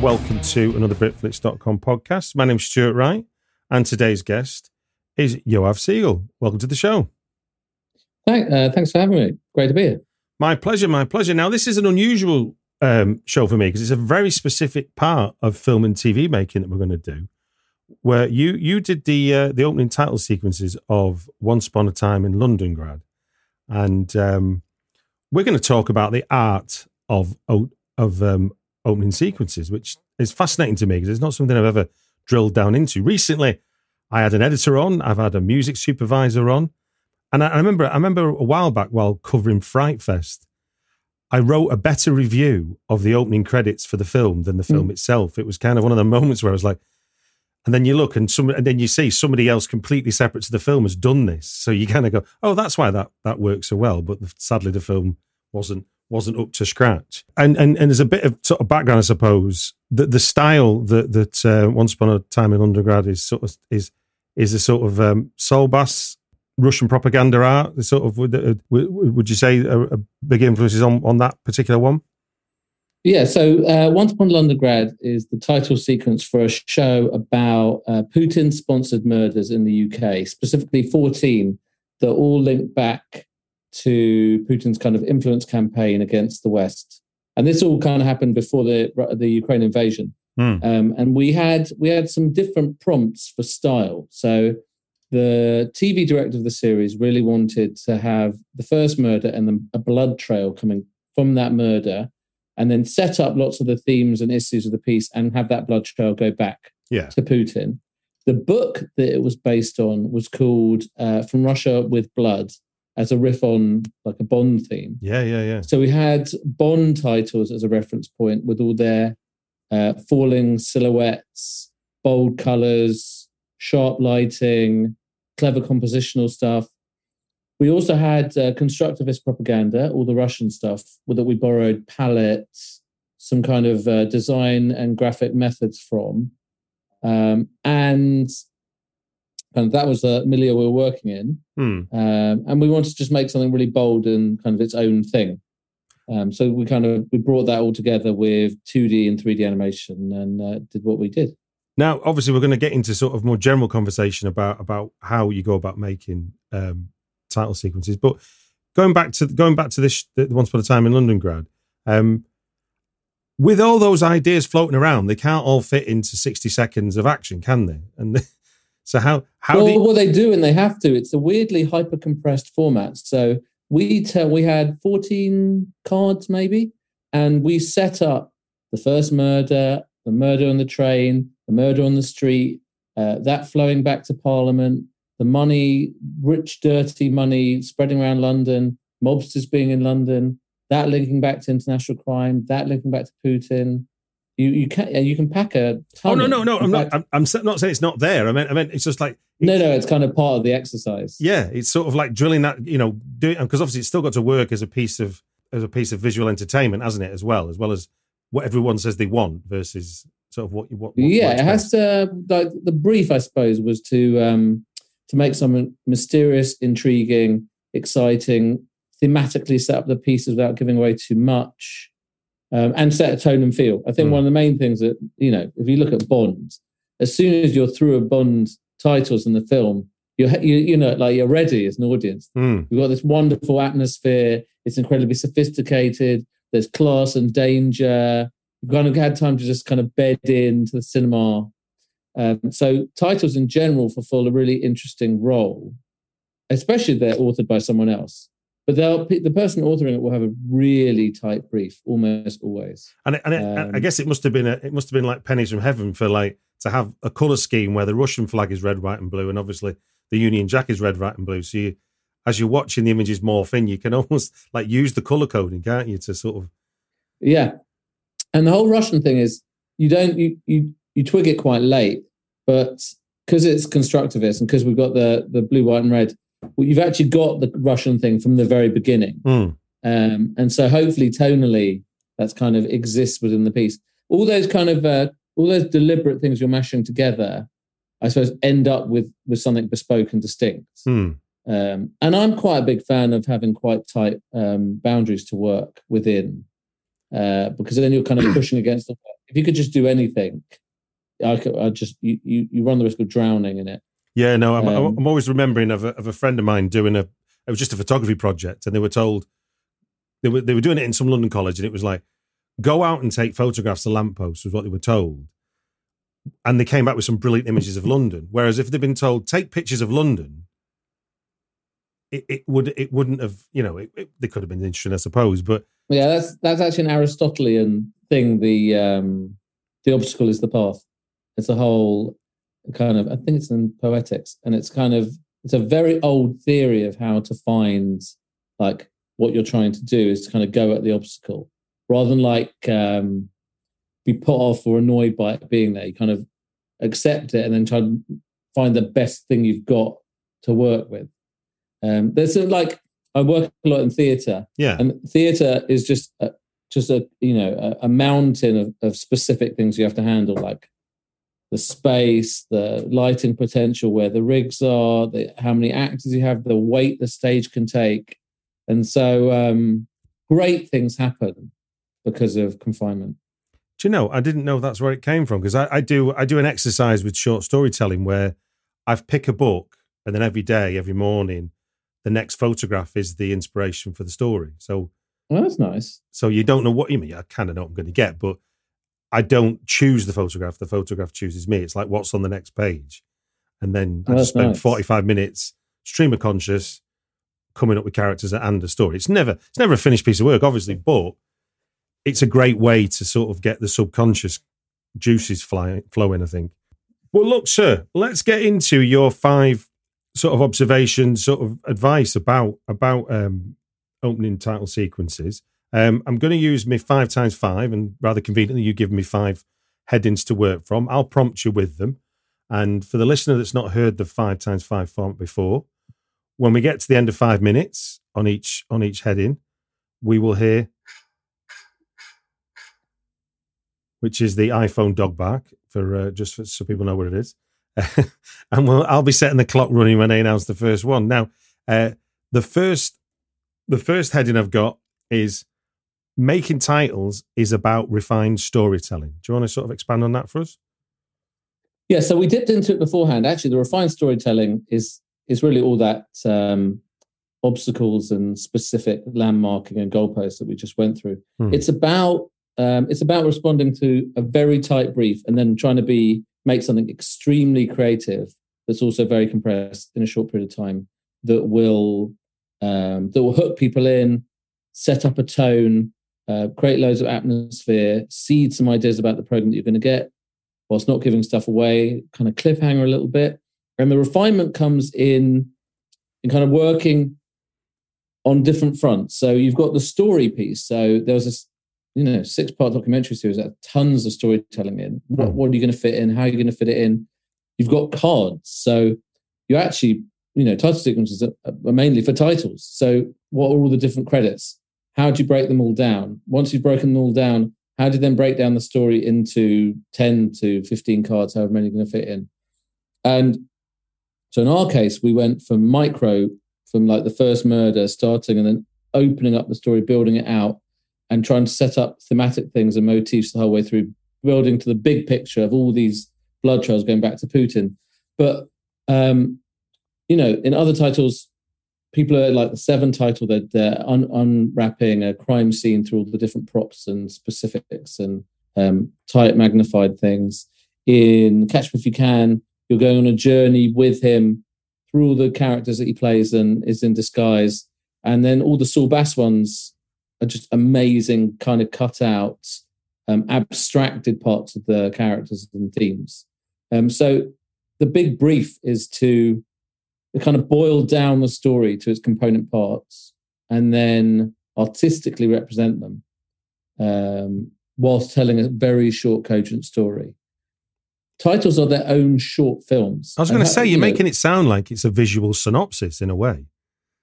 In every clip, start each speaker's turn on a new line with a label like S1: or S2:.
S1: Welcome to another Britflicks.com podcast. My name's Stuart Wright, and today's guest is Yoav Segal. Welcome to the show.
S2: Thank, uh, thanks for having me. Great to be here.
S1: My pleasure, my pleasure. Now, this is an unusual um, show for me because it's a very specific part of film and TV making that we're going to do. Where you you did the uh, the opening title sequences of Once Upon a Time in Londongrad, and um, we're going to talk about the art of of um, opening sequences, which is fascinating to me because it's not something I've ever drilled down into. Recently, I had an editor on, I've had a music supervisor on, and I, I remember I remember a while back while covering Fright Fest, I wrote a better review of the opening credits for the film than the film mm. itself. It was kind of one of the moments where I was like, and then you look and some, and then you see somebody else completely separate to the film has done this. So you kind of go, oh, that's why that that works so well. But the, sadly, the film wasn't wasn't up to scratch. And and and there's a bit of sort of background, I suppose. that the style that that uh, Once Upon a Time in Londongrad is sort of is is a sort of um, Saul Bass Russian propaganda art. The sort of would, uh, would you say a, a big influences on on that particular one?
S2: Yeah, so uh, Once Upon Londongrad is the title sequence for a show about uh, Putin sponsored murders in the UK, specifically 14 that all link back to Putin's kind of influence campaign against the West. And this all kind of happened before the the Ukraine invasion. Mm. Um, and we had we had some different prompts for style. So the TV director of the series really wanted to have the first murder and then a blood trail coming from that murder, and then set up lots of the themes and issues of the piece and have that blood trail go back
S1: yeah.
S2: to Putin. The book that it was based on was called uh, From Russia with Blood, as a riff on like a Bond theme.
S1: Yeah, yeah, yeah.
S2: So we had Bond titles as a reference point with all their uh, falling silhouettes, bold colors, sharp lighting, clever compositional stuff. We also had uh, constructivist propaganda, all the Russian stuff that we borrowed palettes, some kind of uh, design and graphic methods from. Um, and and that was the milieu we were working in.
S1: Hmm.
S2: Um, and we wanted to just make something really bold and kind of its own thing. Um, so we kind of we brought that all together with 2D and 3D animation and uh, did what we did.
S1: Now, obviously, we're going to get into sort of more general conversation about about how you go about making um, title sequences. But going back to going back to this, the Once Upon a Time in Londongrad, um, with all those ideas floating around, they can't all fit into sixty seconds of action, can they? And So how how
S2: well,
S1: you-
S2: what they do and they have to. It's a weirdly hyper compressed format. So we tell we had 14 cards maybe, and we set up the first murder, the murder on the train, the murder on the street, uh, that flowing back to Parliament, the money, rich, dirty money spreading around London, mobsters being in London, that linking back to international crime, that linking back to Putin, you you can you can pack a.
S1: oh no no no! I'm not. I'm, I'm, not saying it's not there. I mean I mean it's just like.
S2: No no, it's kind of part of the exercise.
S1: Yeah, it's sort of like drilling that. You know, doing because obviously it's still got to work as a piece of as a piece of visual entertainment, hasn't it? As well as well as what everyone says they want versus sort of what what. what
S2: yeah, it has to. Like the brief, I suppose, was to um to make something mysterious, intriguing, exciting, thematically set up the pieces without giving away too much um, and set a tone and feel. I think
S1: Mm.
S2: one of the main things that you know, if you look at Bond, as soon as you're through a Bond titles in the film, you're you, you know like you're ready as an audience.
S1: Mm.
S2: You've got this wonderful atmosphere. It's incredibly sophisticated. There's class and danger. You've kind of had time to just kind of bed into the cinema. Um, so titles in general fulfill a really interesting role, especially if they're authored by someone else. But they'll, the person authoring it will have a really tight brief, almost always.
S1: And, it, and it, I
S2: Um,
S1: guess it must have been a, it must have been like pennies from heaven for like to have a color scheme where the Russian flag is red, white, and blue, and obviously the Union Jack is red, white, and blue. So you, as you're watching the images morph in, you can almost like use the color coding, can't you, to sort of
S2: Yeah, and the whole Russian thing is you don't you you you twig it quite late, but because it's constructivist and because we've got the the blue, white, and red, well, you've actually got the Russian thing from the very beginning,
S1: Mm.
S2: um, and so hopefully tonally that's kind of exists within the piece. All those kind of uh, all those deliberate things you're mashing together, I suppose, end up with with something bespoke and distinct.
S1: Mm.
S2: Um, and I'm quite a big fan of having quite tight um, boundaries to work within, uh, because then you're kind of pushing against the. If you could just do anything, I could. I just you, you you run the risk of drowning in it.
S1: Yeah, no, I'm,
S2: Um,
S1: I'm always remembering of a, of a friend of mine doing a. It was just a photography project, and they were told they were they were doing it in some London college, and it was like, go out and take photographs of lampposts, was what they were told, and they came back with some brilliant images of London. Whereas if they'd been told take pictures of London, it, it would it wouldn't have you know it, it, they could have been interesting, I suppose, but
S2: Yeah, that's that's actually an Aristotelian thing. The um, the obstacle is the path. It's a whole kind of. I think it's in poetics, and it's kind of it's a very old theory of how to find like what you're trying to do is to kind of go at the obstacle rather than like um, be put off or annoyed by it being there. You kind of accept it and then try to find the best thing you've got to work with. Um, there's a, like I work a lot in theatre,
S1: yeah,
S2: and theatre is just a, just a you know a, a mountain of, of specific things you have to handle, like the space, the lighting potential, where the rigs are, the, how many actors you have, the weight the stage can take, and so um, great things happen because of confinement.
S1: Do you know? I didn't know that's where it came from because I, I do I do an exercise with short storytelling where I've pick a book and then every day, every morning, the next photograph is the inspiration for the story. So
S2: Well, that's nice.
S1: so you don't know what you mean. I kind of know what I'm going to get, but I don't choose the photograph. The photograph chooses me. It's like what's on the next page, and then I
S2: Oh,
S1: just
S2: that's
S1: spend
S2: nice.
S1: 45 minutes stream of conscious coming up with characters and a story. It's never it's never a finished piece of work, obviously, but it's a great way to sort of get the subconscious juices fly, flowing. I think. Well, look, sir, let's get into your five sort of observations, sort of advice about about um, opening title sequences. Um, I'm going to use my five times five, and rather conveniently, you give me five headings to work from. I'll prompt you with them. And for the listener that's not heard the five times five format before, when we get to the end of five minutes on each on each heading, we will hear, which is the iPhone dog bark for uh, just for, so people know what it is. and we'll, I'll be setting the clock running when I announce the first one. Now, uh, the first the first heading I've got is making titles is about refined storytelling. Do you want to sort of expand on that for us?
S2: Yeah, so we dipped into it beforehand. Actually, the refined storytelling is is really all that um, obstacles and specific landmarking and goalposts that we just went through.
S1: Hmm.
S2: It's about um, it's about responding to a very tight brief and then trying to be make something extremely creative that's also very compressed in a short period of time that will um, that will hook people in, set up a tone, uh, create loads of atmosphere, seed some ideas about the program that you're going to get, whilst not giving stuff away, kind of cliffhanger a little bit. And the refinement comes in in kind of working on different fronts. So you've got the story piece. So there was this, you know, six part documentary series that had tons of storytelling in. What,
S1: Hmm.
S2: what are you going to fit in? How are you going to fit it in? You've got cards. So you actually, you know, title sequences are mainly for titles. So what are all the different credits? How do you break them all down? Once you've broken them all down, how do you then break down the story into 10 to 15 cards, however many you're going to fit in? And so in our case, we went from micro, from like the first murder starting and then opening up the story, building it out. and trying to set up thematic things and motifs the whole way through, building to the big picture of all these blood trails going back to Putin. But um, you know, in other titles, people are like the Seven title that they're un- unwrapping a crime scene through all the different props and specifics and um, tight magnified things. In Catch Me If You Can, you're going on a journey with him through all the characters that he plays and is in disguise. And then all the Saul Bass ones are just amazing, kind of cut out, um, abstracted parts of the characters and themes. Um, so the big brief is to kind of boil down the story to its component parts and then artistically represent them um, whilst telling a very short, cogent story. Titles are their own short films.
S1: I was going to say, you're you know, making it sound like it's a visual synopsis in a way.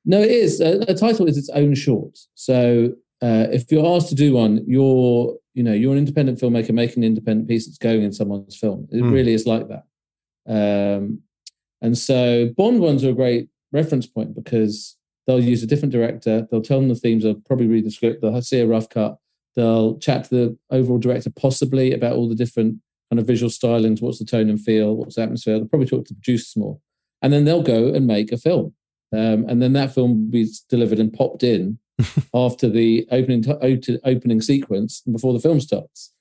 S2: No, it is. A, a title is its own short. So uh, if you're asked to do one, you're you know you're an independent filmmaker making an independent piece that's going in someone's film. It mm. really is like that. Um, and so Bond ones are a great reference point because they'll use a different director. They'll tell them the themes. They'll probably read the script. They'll see a rough cut. They'll chat to the overall director possibly about all the different kind of visual stylings. What's the tone and feel? What's the atmosphere? They'll probably talk to the producers more, and then they'll go and make a film. Um, and then that film will be delivered and popped in after the opening t- opening sequence and before the film starts.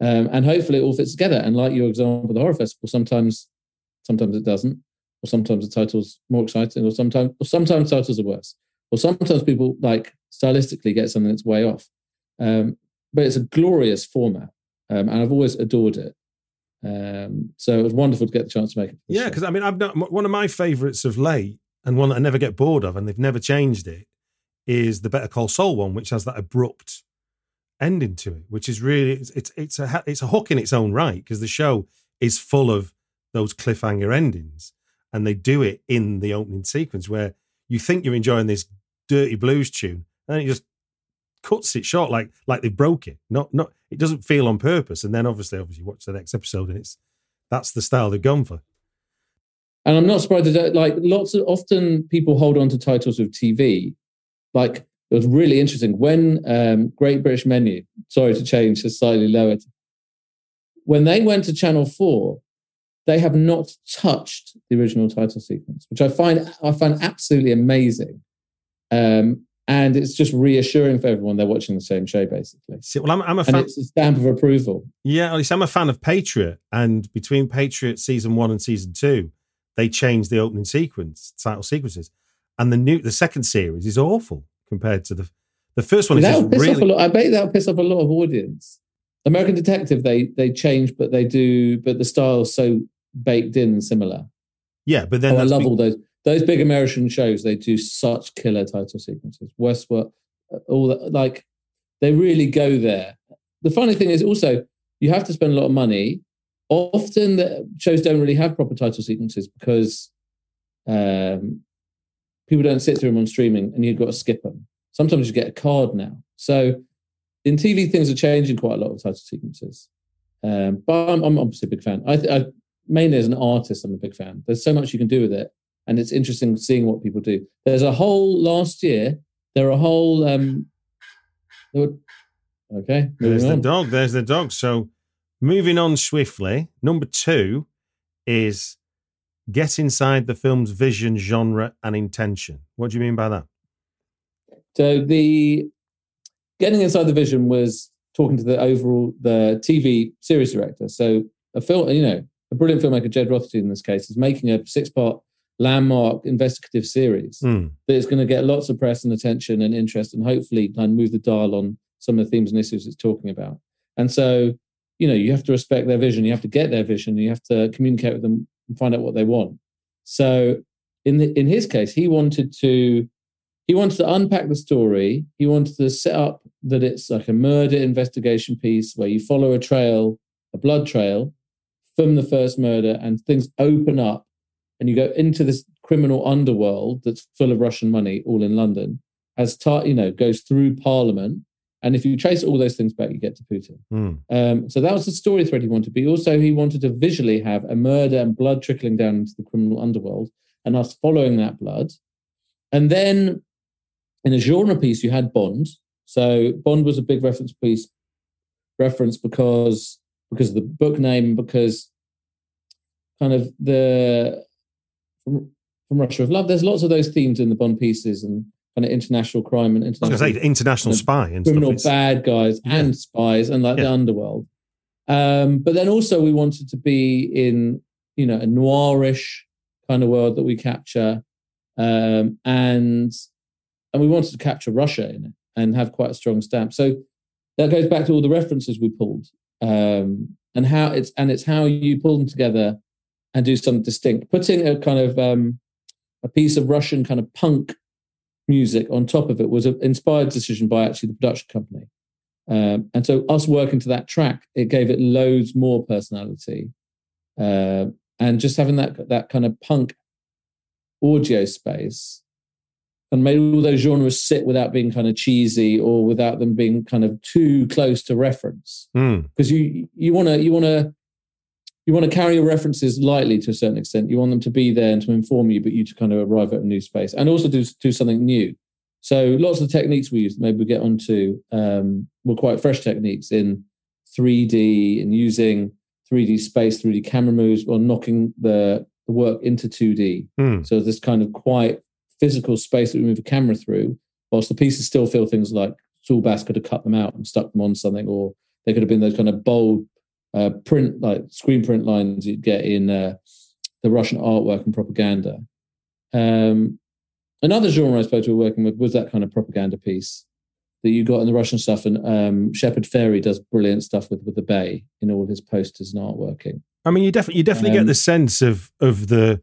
S2: Um, and hopefully it all fits together. And like your example, the horror festival, sometimes sometimes it doesn't or sometimes the title's more exciting, or sometimes or sometimes titles are worse, or sometimes people like stylistically get something that's way off. Um, but it's a glorious format, um, and I've always adored it. Um, so it was wonderful to get the chance to make it.
S1: Yeah, because I mean, I've not, one of my favourites of late, and one that I never get bored of, and they've never changed it, is the Better Call Saul one, which has that abrupt ending to it, which is really it's it's, it's a it's a hook in its own right because the show is full of those cliffhanger endings and they do it in the opening sequence where you think you're enjoying this dirty blues tune, and then it just cuts it short, like like they broke it. Not not it doesn't feel on purpose. And then obviously, obviously, watch the next episode, and it's that's the style they've gone for.
S2: And I'm not surprised that like lots of often people hold on to titles of TV. Like it was really interesting when um, Great British Menu. Sorry to change to slightly lower. When they went to Channel Four, they have not touched the original title sequence, which I find I find absolutely amazing. Um, and it's just reassuring for everyone they're watching the same show, basically.
S1: See, well, I'm, I'm a fan.
S2: And it's a stamp of approval.
S1: Yeah, at least I'm a fan of Patriot, and between Patriot season one and season two, they changed the opening sequence, title sequences, and the new the second series is awful compared to the the first one. Is really...
S2: Lot, I bet that'll piss off a lot of audience. American Detective, they they change, but they do, but the style's so baked in and similar.
S1: Yeah, but then
S2: oh, I love all those those big American shows. They do such killer title sequences. Westworld, uh, all that, like they really go there. The funny thing is also you have to spend a lot of money. Often the shows don't really have proper title sequences because um, people don't sit through them on streaming, and you've got to skip them. Sometimes you get a card now. So in TV, things are changing quite a lot of title sequences. Um, but I'm, I'm, obviously a big fan. I, I, mainly as an artist, I'm a big fan. There's so much you can do with it, and it's interesting seeing what people do. There's a whole last year. There are a whole. Um, were, okay,
S1: there's on. the dog. There's the dog. So moving on swiftly. Number two is get inside the film's vision, genre, and intention. What do you mean by that?
S2: So the getting inside the vision was talking to the overall the TV series director. So a film, you know, a brilliant filmmaker, Jed Rothstein in this case, is making a six part landmark investigative series mm. that is going to get lots of press and attention and interest and hopefully kind of move the dial on some of the themes and issues it's talking about. And so, you know, you have to respect their vision, you have to get their vision, you have to communicate with them and find out what they want. So in the, in his case, he wanted to he wanted to unpack the story. He wanted to set up that it's like a murder investigation piece where you follow a trail, a blood trail, from the first murder and things open up and you go into this criminal underworld that's full of Russian money, all in London, as tar- you know, goes through Parliament. And if you trace all those things back, you get to Putin. Mm. Um, so that was the story thread he wanted. But also, he wanted to visually have a murder and blood trickling down into the criminal underworld, and us following that blood. And then, in a genre piece, you had Bond. So Bond was a big reference piece, reference because because of the book name, because kind of the from, from Russia of Love. There's lots of those themes in the Bond pieces and kind of international crime and international,
S1: say, international spy and
S2: criminal bad guys yeah. and spies and like yeah. the underworld. Um, but then also we wanted to be in you know a noirish kind of world that we capture, um, and and we wanted to capture Russia in it and have quite a strong stamp. So that goes back to all the references we pulled um, and how it's and it's how you pull them together and do something distinct. Putting a kind of um, a piece of Russian kind of punk music on top of it was an inspired decision by actually the production company. Um, and so us working to that track, it gave it loads more personality. Uh, and just having that that kind of punk audio space and made all those genres sit without being kind of cheesy or without them being kind of too close to reference. Because mm. you you want to you want to you want to carry your references lightly to a certain extent. You want them to be there and to inform you, but you to kind of arrive at a new space and also do do something new. So lots of the techniques we use, maybe we get onto, um, were quite fresh techniques in 3D and using 3D space, 3D camera moves, or knocking the, the work into 2D. Mm. So this kind of quite physical space that we move the camera through, whilst the pieces still feel things like Saul Bass could have cut them out and stuck them on something, or they could have been those kind of bold uh, print, like screen print lines you'd get in uh, the Russian artwork and propaganda. Um, another genre I suppose we were working with was that kind of propaganda piece that you got in the Russian stuff. And um, Shepard Fairey does brilliant stuff with with the Bay in all his posters and artworking.
S1: I mean, you definitely you definitely um, get the sense of of the,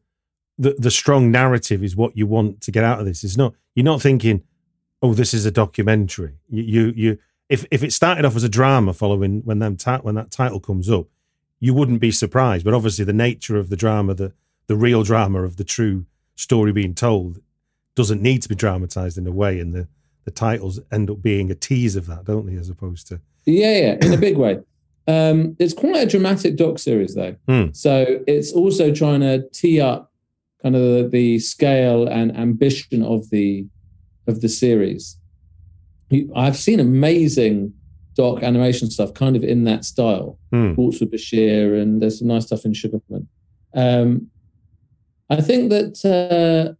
S1: the the strong narrative is what you want to get out of this. It's not you're not thinking, oh, this is a documentary. You you, you if if it started off as a drama following when them ta- when that title comes up, you wouldn't be surprised. But obviously, the nature of the drama, the the real drama of the true story being told, doesn't need to be dramatized in a way, and the the titles end up being a tease of that, don't they? As opposed to
S2: yeah, yeah, in a big way. Um, it's quite a dramatic doc series, though. Mm. So it's also trying to tee up kind of the, the scale and ambition of the of the series. I've seen amazing doc animation stuff, kind of in that style. Mm. Waltz with Bashir, and there's some nice stuff in Sugar Man. Um, I think that uh,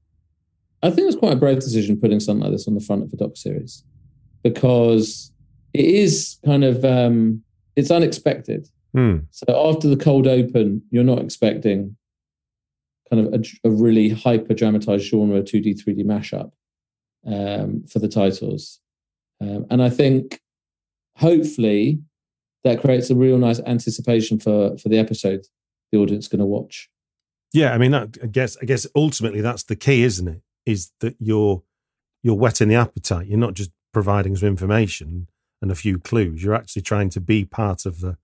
S2: I think it's quite a brave decision putting something like this on the front of a doc series because it is kind of um, it's unexpected. Mm. So after the cold open, you're not expecting kind of a, a really hyper dramatized genre 2D 3D mashup um, for the titles, um, and I think hopefully that creates a real nice anticipation for for the episode the audience going to watch.
S1: Yeah, I mean, I guess I guess ultimately that's the key, isn't it? is that you're you're whetting the appetite. You're not just providing some information and a few clues. You're actually trying to be part of the.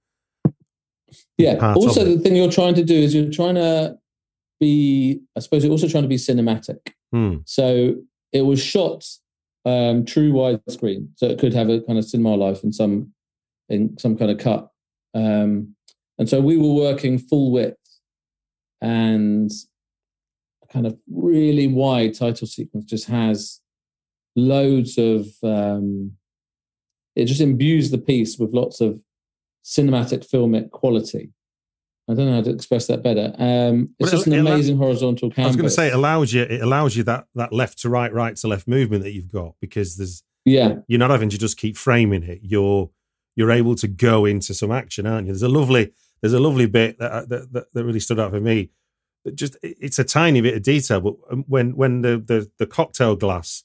S2: Yeah. Also, the thing you're trying to do is you're trying to be. I suppose you're also trying to be cinematic. Hmm. So it was shot um, true widescreen, so it could have a kind of cinema life and some in some kind of cut. Um, and so we were working full width, and kind of really wide title sequence just has loads of um, it just imbues the piece with lots of cinematic filmic quality. I don't know how to express that better. Um, it's well, just an amazing horizontal canvas. I
S1: was going to say it allows you it allows you that that left to right, right to left movement that you've got because there's
S2: yeah
S1: you're not having to just keep framing it. You're you're able to go into some action, aren't you? There's a lovely there's a lovely bit that that, that really stood out for me just it's a tiny bit of detail, but um, when when the the, the cocktail glass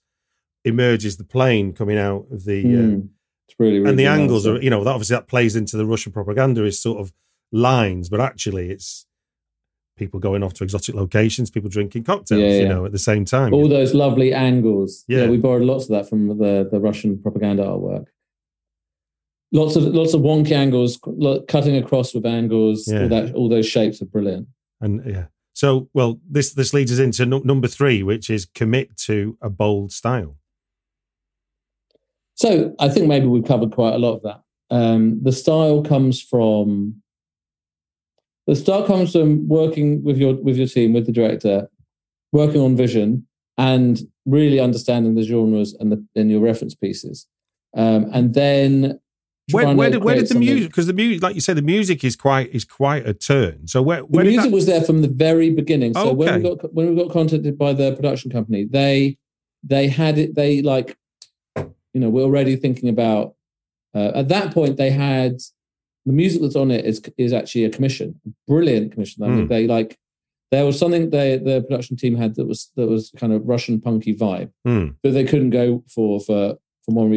S1: emerges, the plane coming out of the mm, uh, it's really, really and the angles are you know that obviously that plays into the Russian propaganda is sort of lines, but actually it's people going off to exotic locations, people drinking cocktails, yeah, yeah. you know, at the same time.
S2: All those lovely angles. Yeah. yeah. we borrowed lots of that from the the Russian propaganda artwork. Lots of lots of wonky angles, cutting across with angles. All that, all those shapes are brilliant.
S1: And yeah, so, well, this this leads us into number three, which is commit to a bold style.
S2: So, I think maybe we've covered quite a lot of that. Um, the style comes from the style comes from working with your with your team, with the director, working on vision, and really understanding the genres and the in your reference pieces. um, and then
S1: where, where did where did the music? Because the music, like you said, the music is quite is quite a turn. So where, where
S2: the music
S1: that...
S2: was there from the very beginning. So okay. when we got when we got contacted by the production company, they they had it. They like, you know, we're already thinking about. Uh, at that point, they had the music that's on it is is actually a commission, brilliant commission. I mean, mm. they like there was something they the production team had that was that was kind of Russian punky vibe,
S1: mm.
S2: but they couldn't go for for for more.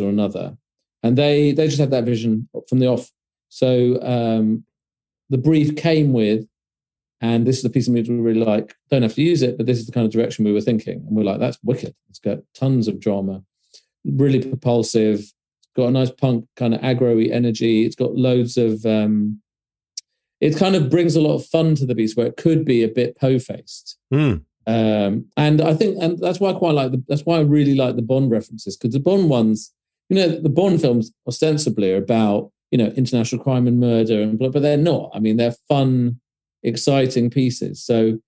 S2: or another. And they they just had that vision from the off. So um, the brief came with, and this is the piece of music we really like. Don't have to use it, but this is the kind of direction we were thinking. And we're like, that's wicked. It's got tons of drama, really propulsive. It's got a nice punk kind of aggro energy. It's got loads of. Um, it kind of brings a lot of fun to the piece where it could be a bit po-faced.
S1: Mm.
S2: Um, and I think, and that's why I quite like the, that's why I really like the Bond references because the Bond ones, you know, the Bond films ostensibly are about you know international crime and murder, and but they're not. I mean, they're fun, exciting pieces. So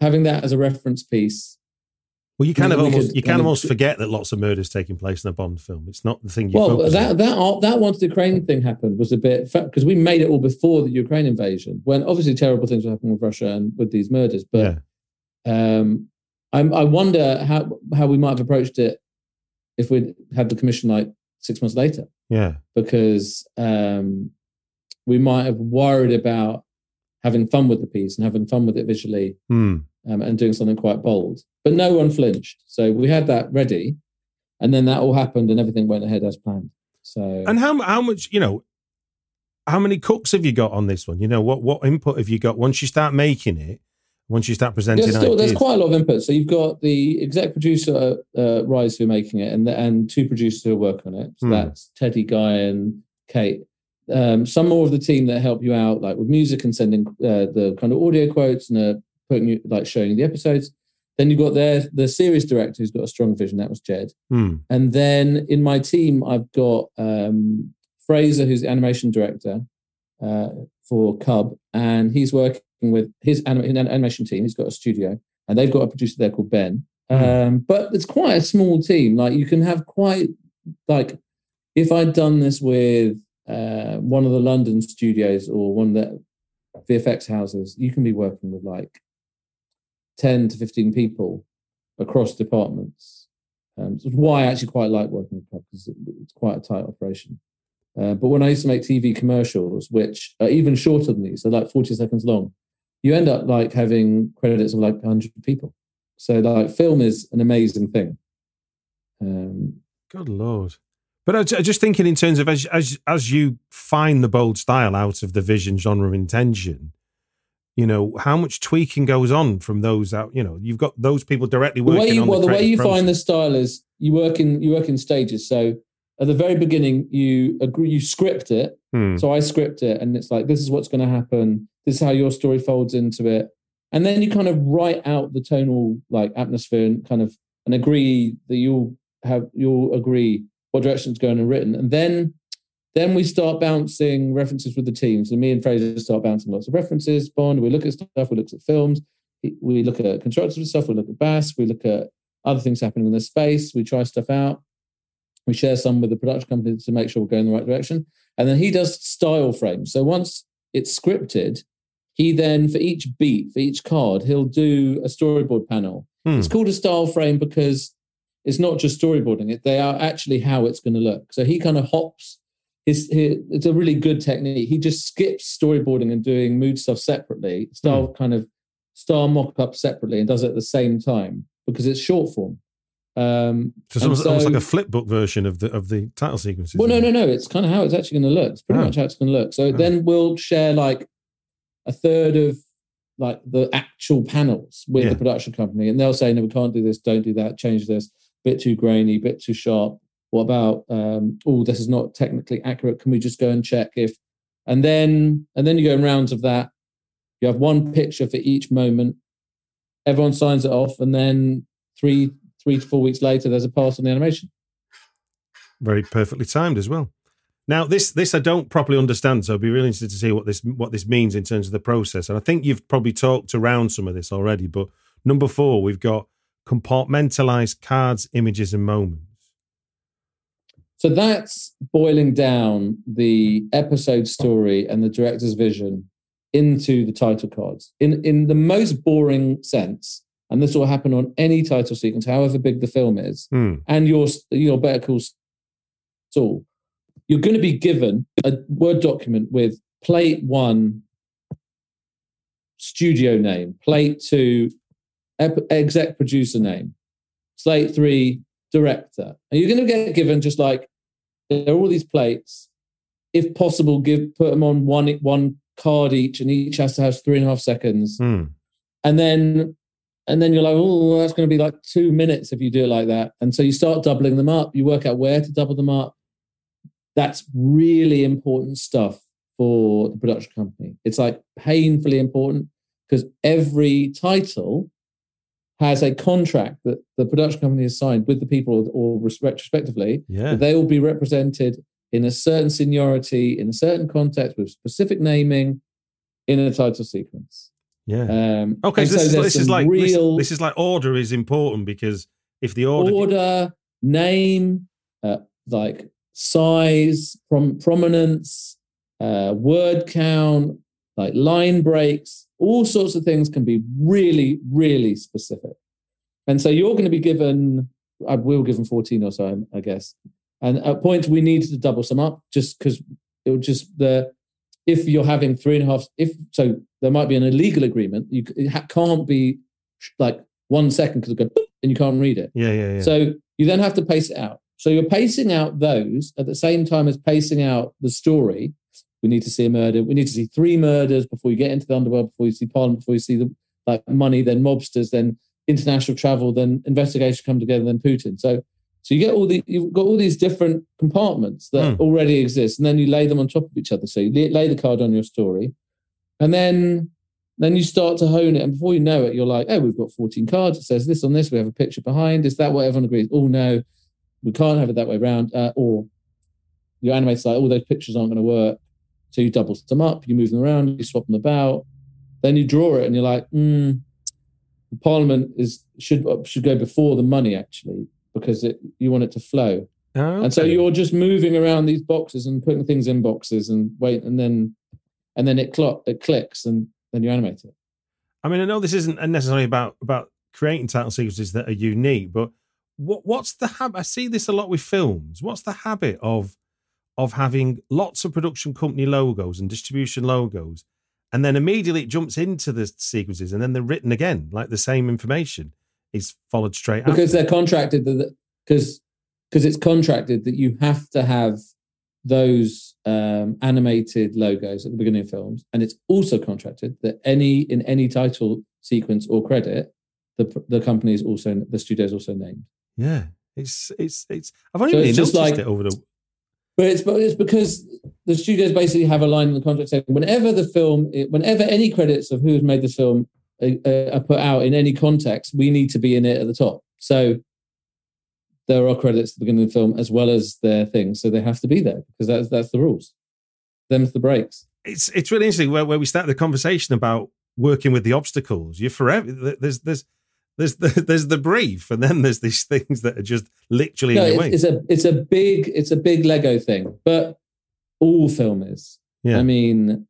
S2: having that as a reference piece.
S1: Well, you kind of almost could, you kind of almost forget that lots of murders taking place in a Bond film. It's not the thing you.
S2: Well, that on. that that once the Ukraine thing happened was a bit because we made it all before the Ukraine invasion. When obviously terrible things were happening with Russia and with these murders, but yeah. Um, I, I wonder how how we might have approached it if we'd had the commission like six months later.
S1: Yeah.
S2: Because um, we might have worried about having fun with the piece and having fun with it visually
S1: mm.
S2: um, and doing something quite bold. But no one flinched. So we had that ready. And then that all happened and everything went ahead as planned. So
S1: And how how much, you know, how many cooks have you got on this one? You know, what what input have you got once you start making it? Once you start presenting
S2: there's,
S1: still,
S2: there's quite a lot of input. So you've got the exec producer, uh, Rise, who are making it, and the, and two producers who work on it. So mm. that's Teddy, Guy, and Kate. Um, some more of the team that help you out, like with music and sending uh, the kind of audio quotes and uh, putting you, like showing the episodes. Then you've got their the series director who's got a strong vision. That was Jed.
S1: Mm.
S2: And then in my team, I've got um, Fraser, who's the animation director uh, for Cub, and he's working with his anim- animation team. He's got a studio, and they've got a producer there called Ben. Mm. Um, but it's quite a small team. Like you can have quite like if I'd done this with uh, one of the London studios or one of the VFX houses, you can be working with like ten to fifteen people across departments. Um, so why I actually quite like working with Cub because it's quite a tight operation. Uh, but when I used to make TV commercials, which are even shorter than these, they're like 40 seconds long, you end up like having credits of like 100 people. So like film is an amazing thing. Um,
S1: Good lord! But I, I just thinking in terms of as as as you find the bold style out of the vision, genre, intention, you know how much tweaking goes on from those out. You know, you've got those people directly
S2: The
S1: working
S2: way you,
S1: on
S2: well,
S1: the,
S2: the way you
S1: creative
S2: find the style is you work in you work in stages. So at the very beginning, you agree, you script it.
S1: Hmm.
S2: So I script it, and it's like this is what's going to happen. This is how your story folds into it, and then you kind of write out the tonal like atmosphere and kind of and agree that you'll have you'll agree what direction it's going and written, and then then we start bouncing references with the teams. So me and Fraser start bouncing lots of references. Bond, we look at stuff, we look at films, we look at constructive stuff, we look at Bass, we look at other things happening in the space, we try stuff out. We share some with the production company to make sure we're going in the right direction. And then he does style frames. So once it's scripted, he then, for each beat, for each card, he'll do a storyboard panel.
S1: Hmm.
S2: It's called a style frame because it's not just storyboarding it, they are actually how it's going to look. So he kind of hops. His, his, it's a really good technique. He just skips storyboarding and doing mood stuff separately, style kind of style mock up separately, and does it at the same time because it's short form. Um,
S1: So it's
S2: and
S1: almost, almost like a flip book version of the of the title sequences.
S2: well, no, no, no. It's kind of how it's actually going to look. It's pretty
S1: Oh.
S2: much how it's going to look. So
S1: Oh.
S2: then we'll share like a third of like the actual panels with
S1: Yeah.
S2: the production company, and they'll say, "No, we can't do this. Don't do that. Change this. Bit too grainy. Bit too sharp. What about? Um, oh, this is not technically accurate. Can we just go and check if?" And then and then you go in rounds of that. You have one picture for each moment. Everyone signs it off, and then three three to four weeks later, there's a pass on the animation.
S1: very perfectly timed as well. Now, this this I don't properly understand, so I'd be really interested to see what this what this means in terms of the process. And I think you've probably talked around some of this already. But number four, we've got compartmentalized cards, images, and moments.
S2: So that's boiling down the episode story and the director's vision into the title cards in in the most boring sense. And this will happen on any title sequence, however big the film is.
S1: Hmm.
S2: And your your Better Call Saul, you're going to be given a word document with plate one studio name, plate two ep- exec producer name, plate three director, and you're going to get given just like there are all these plates. If possible, give put them on one one card each, and each has to have three and a half seconds
S1: Hmm.
S2: and then and then you're like, oh, that's going to be like two minutes if you do it like that. And so you start doubling them up. You work out where to double them up. That's really important stuff for the production company. It's like painfully important because every title has a contract that the production company has signed with the people or, or retrospectively
S1: Yeah.
S2: they will be represented in a certain seniority, in a certain context, with specific naming in a title sequence.
S1: Yeah.
S2: Um,
S1: Okay,
S2: and
S1: so this, is, this is like this-
S2: real
S1: this, is like order is important because if the order,
S2: order, name, uh, like size, prom- prominence, uh, word count, like line breaks, all sorts of things can be really, really specific. And so you're going to be given, I will give them 14 or so, I guess. And at points we needed to double some up just because it would just the if you're having three and a half if so there might be an illegal agreement you it can't be like one second because it go and you can't read it.
S1: Yeah, yeah, yeah.
S2: so you then have to pace it out. So you're pacing out those at the same time as pacing out the story. We need to see a murder we need to see three murders before you get into the underworld before you see parliament before you see the like money then mobsters then international travel then investigation come together then putin. So so you get all the you've got all these different compartments that
S1: Hmm.
S2: already exist, and then you lay them on top of each other. So you lay- the card on your story, and then then you start to hone it. And before you know it, you're like, oh, we've got 14 cards. It says this on this. We have a picture behind. Is that what everyone agrees? Oh no, we can't have it that way around. Uh, or your animator's like, all those pictures aren't going to work. So you double them up, you move them around, you swap them about. Then you draw it, and you're like, hmm, the Parliament is should should go before the money actually because it, you want it to flow.
S1: Oh,
S2: And so you're just moving around these boxes and putting things in boxes and wait, and then and then it clock it clicks and then you animate it.
S1: I mean, I know this isn't necessarily about about creating title sequences that are unique, but what what's the habit? I see this a lot with films. What's the habit of of having lots of production company logos and distribution logos, and then immediately it jumps into the sequences, and then they're written again, like the same information is followed straight
S2: because
S1: after.
S2: they're contracted because because it's contracted that you have to have those um, animated logos at the beginning of films, and it's also contracted that any in any title sequence or credit, the the company is also the studio is also named.
S1: Yeah, it's it's it's. I've only so really noticed like, it over the.
S2: But it's but it's because the studios basically have a line in the contract saying whenever the film, whenever any credits of who's made the film Uh, uh, are put out in any context, we need to be in it at the top. So there are credits at the beginning of the film as well as their things, so they have to be there because that's that's the rules. Them's the breaks.
S1: It's it's really interesting where, where we start the conversation about working with the obstacles. You're forever there's there's there's the, there's the brief, and then there's these things that are just literally no,
S2: in
S1: the
S2: it's, way. It's a it's a big it's a big Lego thing, but all film is. Yeah. I mean,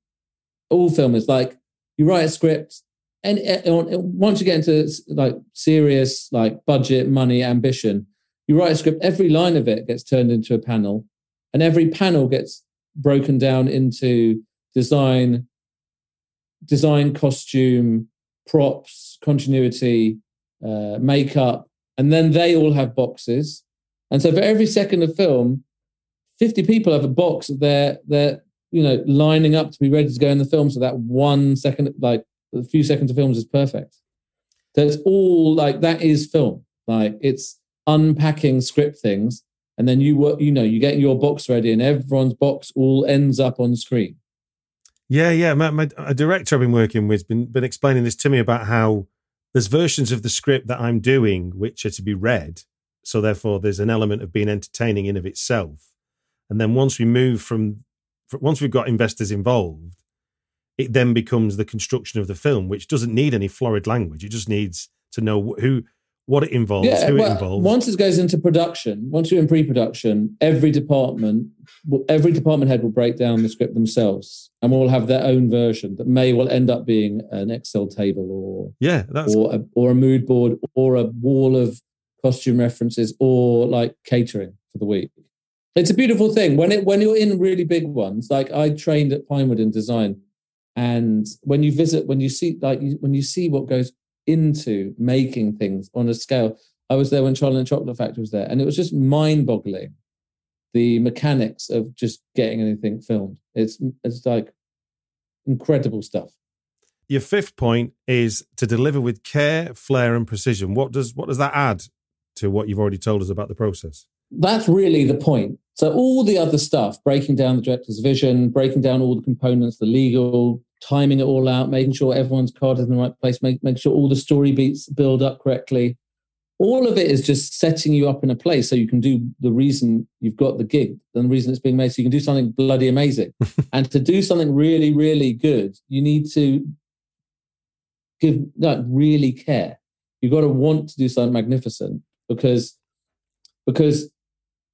S2: all film is like you write a script, and, and once you get into like serious like budget, money, ambition, you write a script, every line of it gets turned into a panel, and every panel gets broken down into design, design, costume, props, continuity, uh, makeup, and then they all have boxes. And so for every second of film, 50 people have a box that they're, they're you know, lining up to be ready to go in the film. So that one second, like a few seconds of films is perfect. It's all like that is film. Like it's unpacking script things, and then you work, you know, you get your box ready, and everyone's box all ends up on screen.
S1: Yeah, yeah. My, my a director I've been working with been been explaining this to me about how there's versions of the script that I'm doing which are to be read, so therefore there's an element of being entertaining in of itself. And then once we move from, once we've got investors involved, it then becomes the construction of the film, which doesn't need any florid language. It just needs to know who what it involves, yeah, who well, it involves.
S2: Once it goes into production, once you're in pre-production, every department, every department head will break down the script themselves, and will have their own version that may well end up being an Excel table or
S1: yeah,
S2: that's or a, or a mood board or a wall of costume references or like catering for the week. It's a beautiful thing when it when you're in really big ones. Like I trained at Pinewood in design, and when you visit, when you see like when you see what goes into making things on a scale. I was there when Charlie and the Chocolate Factory was there, and it was just mind boggling the mechanics of just getting anything filmed. It's it's like incredible stuff.
S1: Your fifth point is to deliver with care, flair, and precision. What does what does that add to what you've already told us about the process?
S2: That's really the point. So all the other stuff, breaking down the director's vision, breaking down all the components, the legal, timing it all out, making sure everyone's card is in the right place, make, make sure all the story beats build up correctly. All of it is just setting you up in a place so you can do the reason you've got the gig and the reason it's being made. So you can do something bloody amazing. and to do something really, really good, you need to give like really care. You've got to want to do something magnificent because because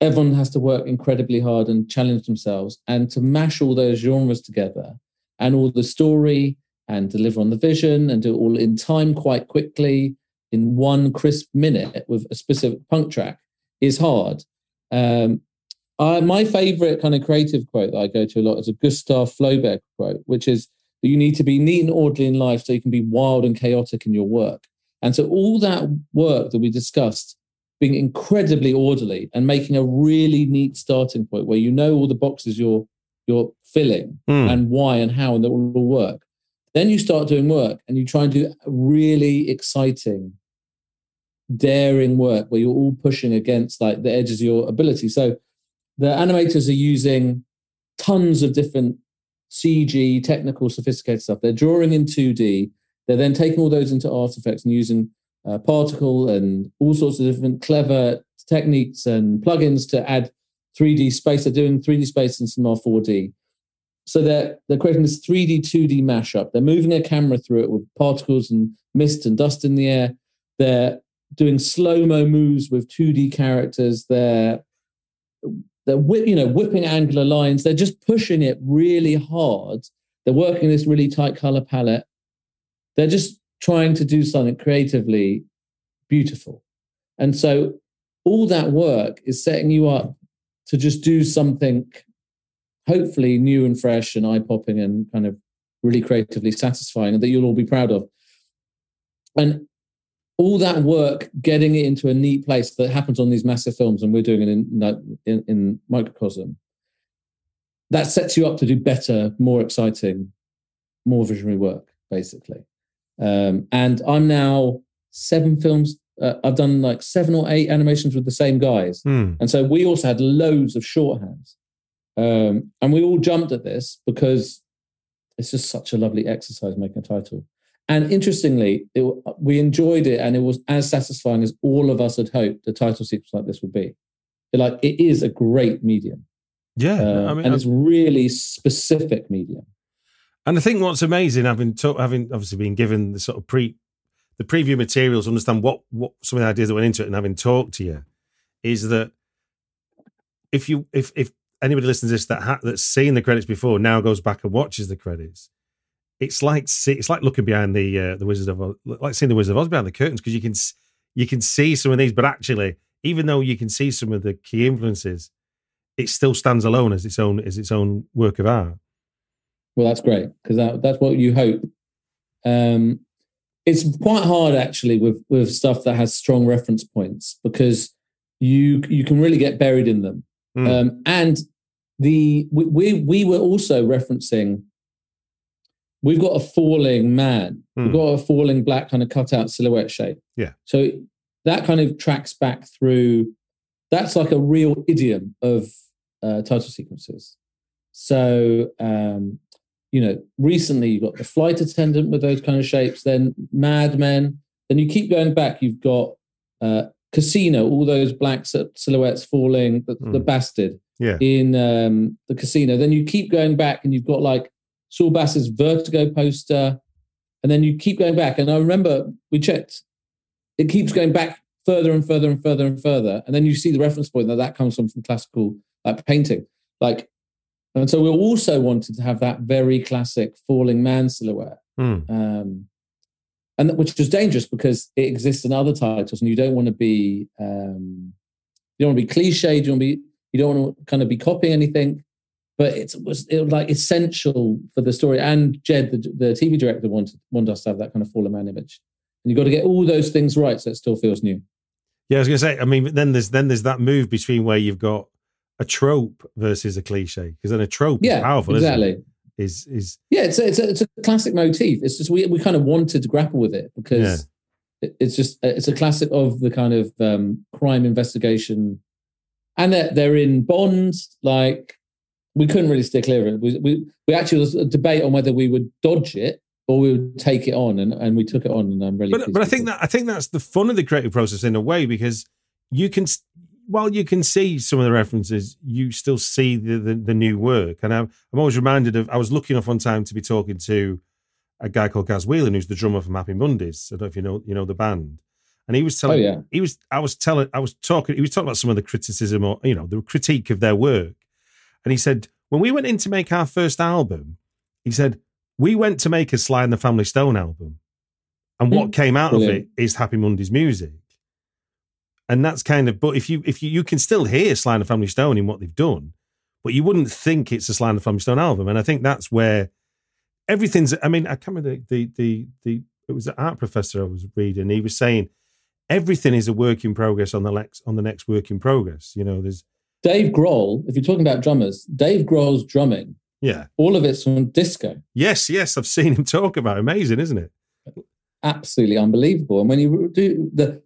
S2: everyone has to work incredibly hard and challenge themselves. And to mash all those genres together and all the story and deliver on the vision and do it all in time quite quickly in one crisp minute with a specific punk track is hard. Um, I, my favorite kind of creative quote that I go to a lot is a Gustave Flaubert quote, which is that you need to be neat and orderly in life so you can be wild and chaotic in your work. And so all that work that we discussed, being incredibly orderly and making a really neat starting point where you know all the boxes you're you're filling mm. and why and how and that will all work. Then you start doing work and you try and do really exciting, daring work where you're all pushing against like the edges of your ability. So the animators are using tons of different CG, technical, sophisticated stuff. They're drawing in 2D. They're then taking all those into After Effects and using uh, particle and all sorts of different clever techniques and plugins to add 3D space. They're doing 3D space in Cinema 4D. So they're they're creating this 3D 2D mashup. They're moving a camera through it with particles and mist and dust in the air. They're doing slow mo moves with 2D characters. They're they're whip, you know whipping angular lines. They're just pushing it really hard. They're working this really tight color palette. They're just trying to do something creatively beautiful. And so all that work is setting you up to just do something hopefully new and fresh and eye popping and kind of really creatively satisfying and that you'll all be proud of. And all that work getting it into a neat place that happens on these massive films, and we're doing it in in, in microcosm. That sets you up to do better, more exciting, more visionary work, basically. Um, and I'm now seven films. Uh, I've done like seven or eight animations with the same guys,
S1: Mm.
S2: and so we also had loads of shorthands. Um, and we all jumped at this because it's just such a lovely exercise making a title. And interestingly, it, we enjoyed it, and it was as satisfying as all of us had hoped the title sequence like this would be. Like it is a great medium,
S1: Yeah,
S2: uh,
S1: I mean,
S2: and it's really specific medium.
S1: And I think what's amazing, having having obviously been given the sort of pre the preview materials, understand what what some of the ideas that went into it, and having talked to you, is that if you if if anybody listens to this that ha- that's seen the credits before now goes back and watches the credits, it's like see, it's like looking behind the uh, the Wizard of Oz, like seeing the Wizard of Oz behind the curtains because you can you can see some of these, but actually, even though you can see some of the key influences, it still stands alone as its own as its own work of art.
S2: Well, that's great because that, that's what you hope. Um, it's quite hard actually with with stuff that has strong reference points because you you can really get buried in them.
S1: Mm.
S2: Um, and the we, we we were also referencing. We've got a falling man. We've
S1: Mm.
S2: got a falling black kind of cutout silhouette shape.
S1: Yeah.
S2: So that kind of tracks back through. That's like a real idiom of uh, title sequences. So um, you know, recently you've got the flight attendant with those kind of shapes, then Mad Men. Then you keep going back, you've got uh, Casino, all those black silhouettes falling, the, the
S1: Mm.
S2: bastard
S1: Yeah.
S2: in um, the casino. Then you keep going back and you've got like Saul Bass's Vertigo poster. And then you keep going back. And I remember we checked, it keeps going back further and further and further and further. And then you see the reference point that that comes from from classical like painting. Like, and so we also wanted to have that very classic falling man silhouette
S1: Mm.
S2: um, and that- which was dangerous because it exists in other titles, and you don't want to be um, you don't want to be cliched. You don't be you don't want to kind of be copying anything. But it was it was like essential for the story. And Jed, the, the TV director, wanted wanted us to have that kind of fallen man image. And you've got to get all those things right so it still feels new.
S1: Yeah, I was going to say. I mean, then there's then there's that move between where you've got a trope versus a cliche, because then a trope is
S2: Yeah,
S1: powerful,
S2: exactly.
S1: isn't it? Is is
S2: Yeah, it's a, it's a, it's a classic motif. It's just we we kind of wanted to grapple with it because it, it's just it's a classic of the kind of um, crime investigation, and they're they're in Bond. Like we couldn't really steer clear of it. We we, we actually was a debate on whether we would dodge it or we would take it on, and, and we took it on, and I'm really.
S1: but but I think that I think that's the fun of the creative process in a way because you can while you can see some of the references, you still see the the, the new work. And I'm I'm always reminded of I was lucky enough one time to be talking to a guy called Gaz Whelan, who's the drummer from Happy Mondays. I don't know if you know you know the band. And he was telling
S2: Oh, yeah.
S1: he was I was telling I was talking he was talking about some of the criticism or you know the critique of their work. And he said when we went in to make our first album, he said we went to make a Sly and the Family Stone album, and what
S2: Mm.
S1: came out of it is Happy Mondays music. And that's kind of, but if you if you you can still hear Sly and the Family Stone in what they've done, but you wouldn't think it's a Sly and the Family Stone album. And I think that's where everything's. I mean, I can't remember the the the, the it was an art professor I was reading. He was saying everything is a work in progress on the next on the next work in progress. You know, there's
S2: Dave Grohl. If you're talking about drummers, Dave Grohl's drumming,
S1: yeah,
S2: all of it's from disco.
S1: yes, yes. I've seen him talk about. it. Amazing, isn't it?
S2: Absolutely unbelievable. And when you do the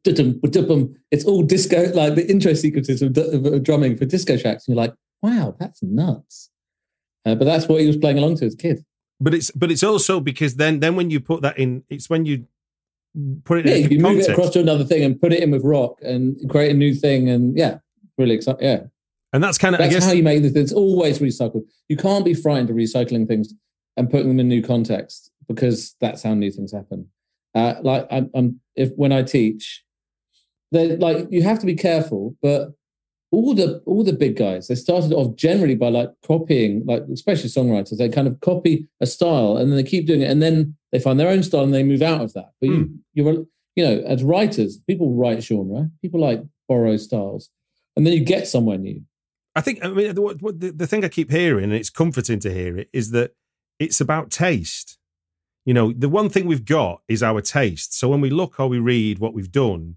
S2: it's all disco, like the intro sequences of, of drumming for disco tracks, and you're like, wow, that's nuts. Uh, but that's what he was playing along to as a kid.
S1: But it's but it's also because then then when you put that in, it's when you put it
S2: Yeah,
S1: in
S2: you move
S1: context.
S2: it across to another thing and put it in with rock and create a new thing. And yeah, really exciting. Yeah,
S1: and that's kind of I
S2: that's
S1: guess
S2: how you make this. It's always recycled. You can't be frightened of recycling things and putting them in new context because that's how new things happen. Uh, like I'm, I'm, if when I teach, they like you have to be careful, but all the all the big guys they started off generally by like copying, like especially songwriters, they kind of copy a style and then they keep doing it, and then they find their own style and they move out of that. But you, you're, you know, as writers, people write genre, people like borrow styles, and then you get somewhere new.
S1: I think I mean the, the, the thing I keep hearing, and it's comforting to hear it, is that it's about taste. You know, the one thing we've got is our taste. So when we look or we read what we've done,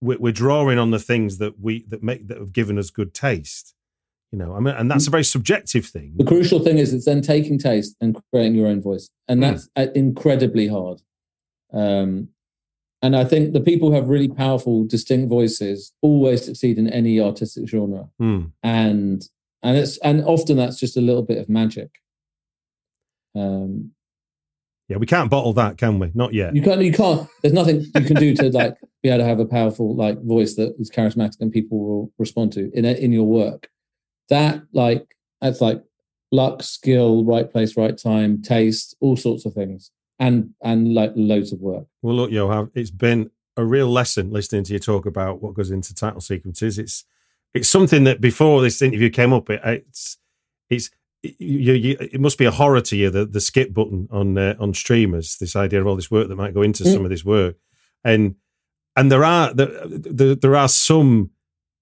S1: we're, we're drawing on the things that we that make that have given us good taste. You know, I mean, and that's a very subjective thing.
S2: The crucial thing is it's then taking taste and creating your own voice, and
S1: Hmm.
S2: that's uh, incredibly hard. Um, and I think the people who have really powerful, distinct voices always succeed in any artistic genre,
S1: Hmm.
S2: and and it's and often that's just a little bit of magic. Um,
S1: Yeah, we can't bottle that, can we? Not yet.
S2: you can't you can't there's nothing you can do to like be able to have a powerful like voice that is charismatic and people will respond to in a, in your work that like that's like luck skill right place right time taste all sorts of things and and like loads of work
S1: Well, look, Yoav, it's been a real lesson listening to you talk about what goes into title sequences. It's it's something that before this interview came up, it, it's it's you, you, it must be a horror to you the the skip button on uh, on streamers. This idea of all this work that might go into
S2: Mm.
S1: some of this work, and and there are there, there, there are some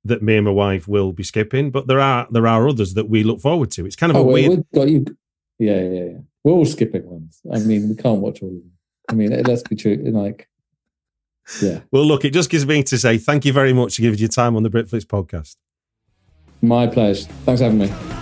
S1: that me and my wife will be skipping, but there are there are others that we look forward to. It's kind of
S2: oh
S1: a
S2: we-
S1: weird.
S2: we've got you yeah yeah yeah we're all skipping ones i mean we can't watch all of them i mean let's be true like yeah
S1: Well, look, it just gives me to say thank you very much for giving your time on the Britflicks podcast.
S2: my pleasure thanks for having me